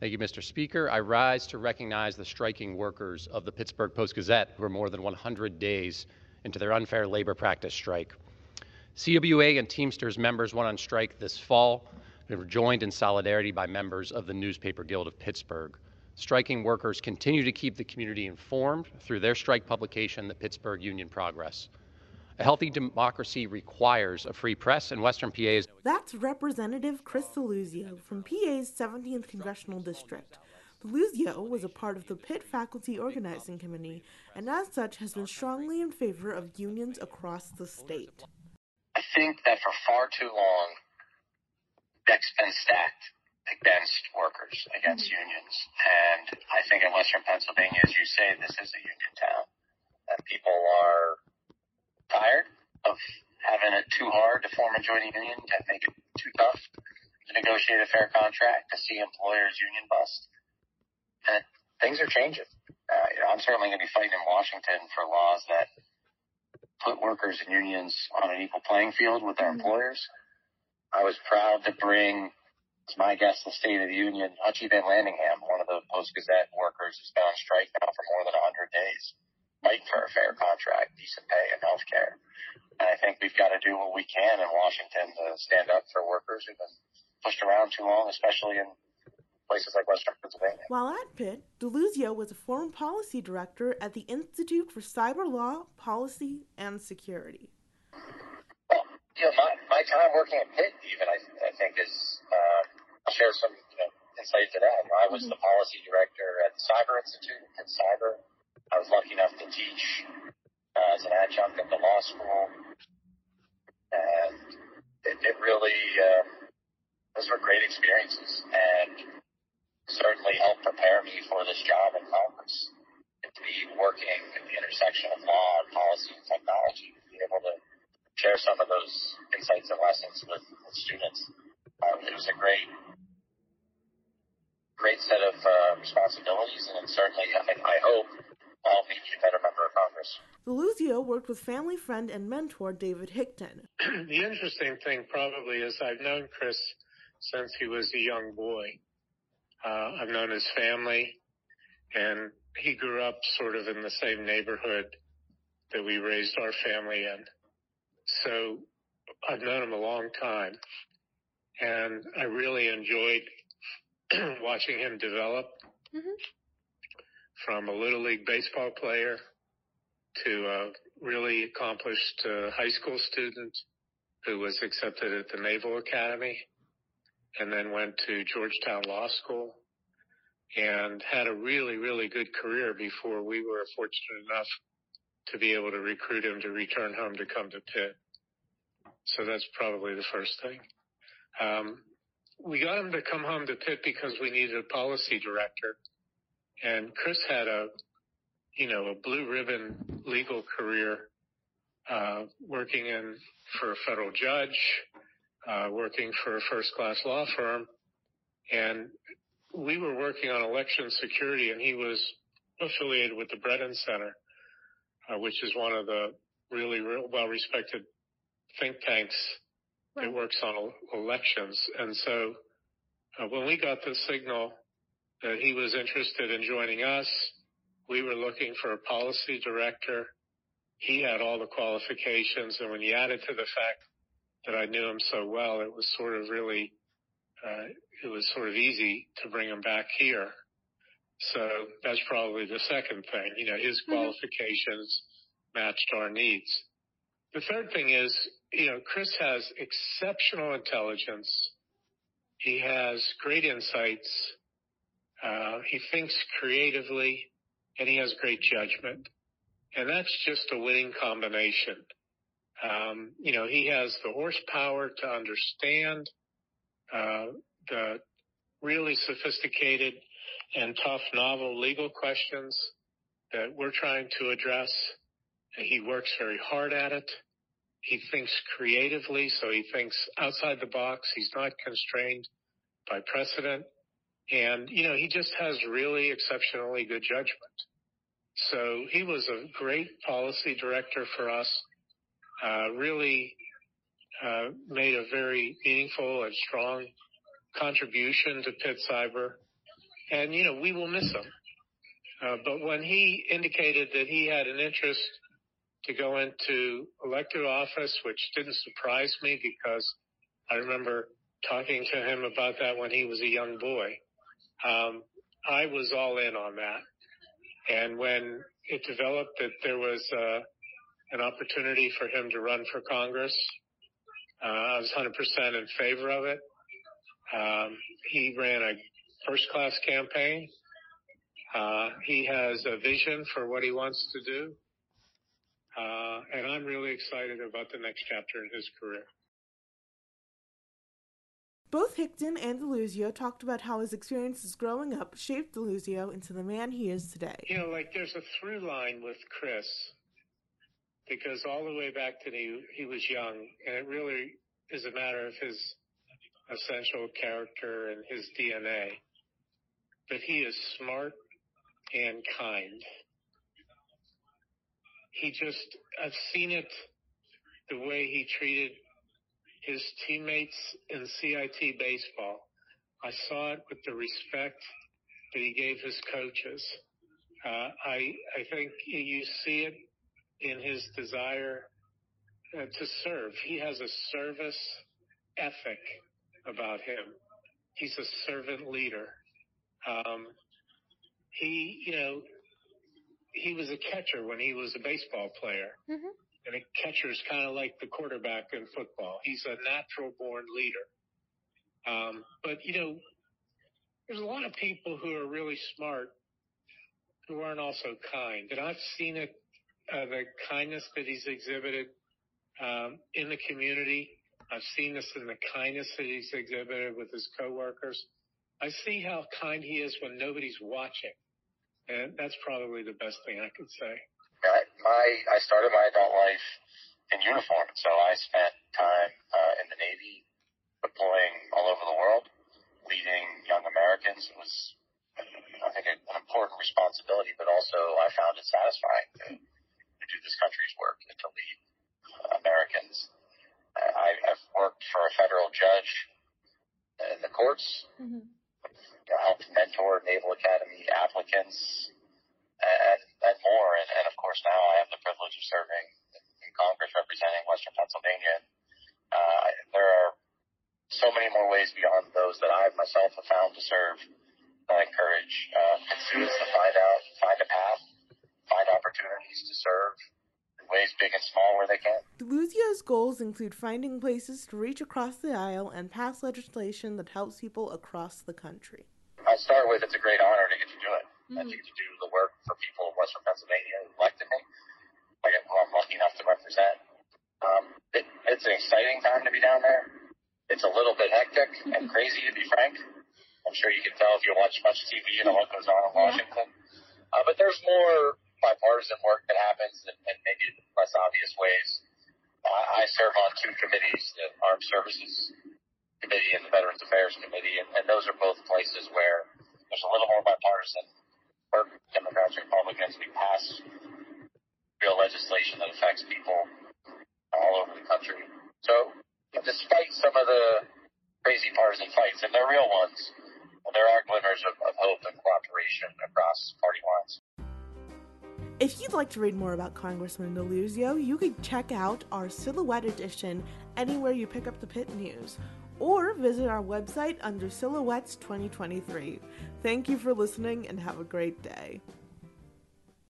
Thank you, Mr. Speaker. I rise to recognize the striking workers of the Pittsburgh Post Gazette who are more than 100 days into their unfair labor practice strike. CWA and Teamsters members went on strike this fall. They were joined in solidarity by members of the Newspaper Guild of Pittsburgh. Striking workers continue to keep the community informed through their strike publication, the Pittsburgh Union Progress. A healthy democracy requires a free press, and Western PA is. That's Representative Chris Deluzio from PA's 17th Congressional District. Deluzio was a part of the Pitt Faculty Organizing Committee and, as such, has been strongly in favor of unions across the state. I think that for far too long, deck's been stacked against workers, against mm-hmm. unions. And I think in Western Pennsylvania, as you say, this is a union town. That people are tired of having it too hard to form a union, to make it too tough to negotiate a fair contract, to see employers union bust. And things are changing. Uh, you know, I'm certainly going to be fighting in Washington for laws that put workers and unions on an equal playing field with their mm-hmm. employers. I was proud to bring as my guest the State of the Union, Hutchie Van Landingham, one of the Post Gazette workers who's been on strike now for more than 100 days fighting for a fair contract, decent pay, and health care. And I think we've got to do what we can in Washington to stand up for workers who've been pushed around too long, especially in places like Western Pennsylvania. While at Pitt, Deluzio was a former policy director at the Institute for Cyber Law, Policy, and Security. Well, you know, my, my time working at Pitt, even, I, I think, is, uh, I'll share some you know, insight to that. I was mm-hmm. the policy director at the Cyber Institute at Cyber I was lucky enough to teach uh, as an adjunct at the law school, it, it really uh, those were great experiences, and certainly helped prepare me for this job in Congress. to be working at the intersection of law and policy and technology, to be able to share some of those insights and lessons with, with students. Um, it was a great, great set of uh, responsibilities, and certainly, I, I hope, I'll make you a better member of Congress. Deluzio worked with family friend and mentor David Hickton. the interesting thing probably is I've known Chris since he was a young boy. Uh, I've known his family, and he grew up sort of in the same neighborhood that we raised our family in. So I've known him a long time, and I really enjoyed watching him develop. Mm-hmm from a little league baseball player to a really accomplished uh, high school student who was accepted at the Naval Academy and then went to Georgetown Law School and had a really, really good career before we were fortunate enough to be able to recruit him to return home to come to Pitt. So that's probably the first thing. Um, we got him to come home to Pitt because we needed a policy director and Chris had a, you know, a blue ribbon legal career, uh, working in for a federal judge, uh, working for a first class law firm. And we were working on election security and he was affiliated with the Brennan Center, uh, which is one of the really real well respected think tanks right. that works on elections. And so uh, when we got the signal that he was interested in joining us. We were looking for a policy director. He had all the qualifications. And when you added to the fact that I knew him so well, it was sort of really, uh, it was sort of easy to bring him back here. So that's probably the second thing. You know, his mm-hmm. qualifications matched our needs. The third thing is, you know, Chris has exceptional intelligence. He has great insights uh, he thinks creatively and he has great judgment. And that's just a winning combination. Um, you know, he has the horsepower to understand uh, the really sophisticated and tough novel legal questions that we're trying to address. He works very hard at it. He thinks creatively, so he thinks outside the box. He's not constrained by precedent. And, you know, he just has really exceptionally good judgment. So he was a great policy director for us, uh, really, uh, made a very meaningful and strong contribution to Pitt Cyber. and you know we will miss him. Uh, but when he indicated that he had an interest to go into elected office, which didn't surprise me because I remember talking to him about that when he was a young boy. Um, I was all in on that. And when it developed that there was uh, an opportunity for him to run for Congress, uh, I was 100% in favor of it. Um, he ran a first class campaign. Uh, he has a vision for what he wants to do. And I'm really excited about the next chapter in his career. Both Hickton and DeLuzio talked about how his experiences growing up shaped DeLuzio into the man he is today. You know, like there's a through line with Chris because all the way back to he, he was young, and it really is a matter of his essential character and his DNA. But he is smart and kind. He just, I've seen it the way he treated his teammates in CIT baseball. I saw it with the respect that he gave his coaches. Uh, I I think you see it in his desire uh, to serve. He has a service ethic about him. He's a servant leader. Um, he, you know, he was a catcher when he was a baseball player. Mm-hmm. And a catcher is kind of like the quarterback in football. He's a natural born leader. Um, but you know, there's a lot of people who are really smart who aren't also kind. And I've seen it, uh, the kindness that he's exhibited, um, in the community. I've seen this in the kindness that he's exhibited with his coworkers. I see how kind he is when nobody's watching. And that's probably the best thing I could say. I, my I started my adult life in uniform, so I spent time uh, in the Navy, deploying all over the world, leading young Americans. It was, I think, an important responsibility, but also I found it satisfying to, to do this country's work and to lead Americans. I, I've worked for a federal judge in the courts. Mm-hmm. Helped mentor Naval Academy applicants course, now I have the privilege of serving in Congress representing Western Pennsylvania. Uh, there are so many more ways beyond those that I myself have found to serve. I encourage uh, students to find out, find a path, find opportunities to serve in ways big and small where they can. DeLuzio's goals include finding places to reach across the aisle and pass legislation that helps people across the country. I start with it's a great honor to get to do it mm-hmm. and to, do the work for people of Western Pennsylvania who elected me, like who I'm lucky enough to represent. Um, it, it's an exciting time to be down there. It's a little bit hectic and crazy, to be frank. I'm sure you can tell if you watch much TV, you know what goes on in Washington. Yeah. Uh, but there's more bipartisan work that happens in, in maybe less obvious ways. I, I serve on two committees, the Armed Services Committee and the Veterans Affairs Committee, and, and those are both places where there's a little more bipartisan Republicans, we pass real legislation that affects people all over the country. So, despite some of the crazy partisan fights, and they're real ones, there are glimmers of, of hope and cooperation across party lines. If you'd like to read more about Congressman DeLuzio, you can check out our Silhouette edition anywhere you pick up the Pitt News or visit our website under Silhouettes 2023. Thank you for listening and have a great day.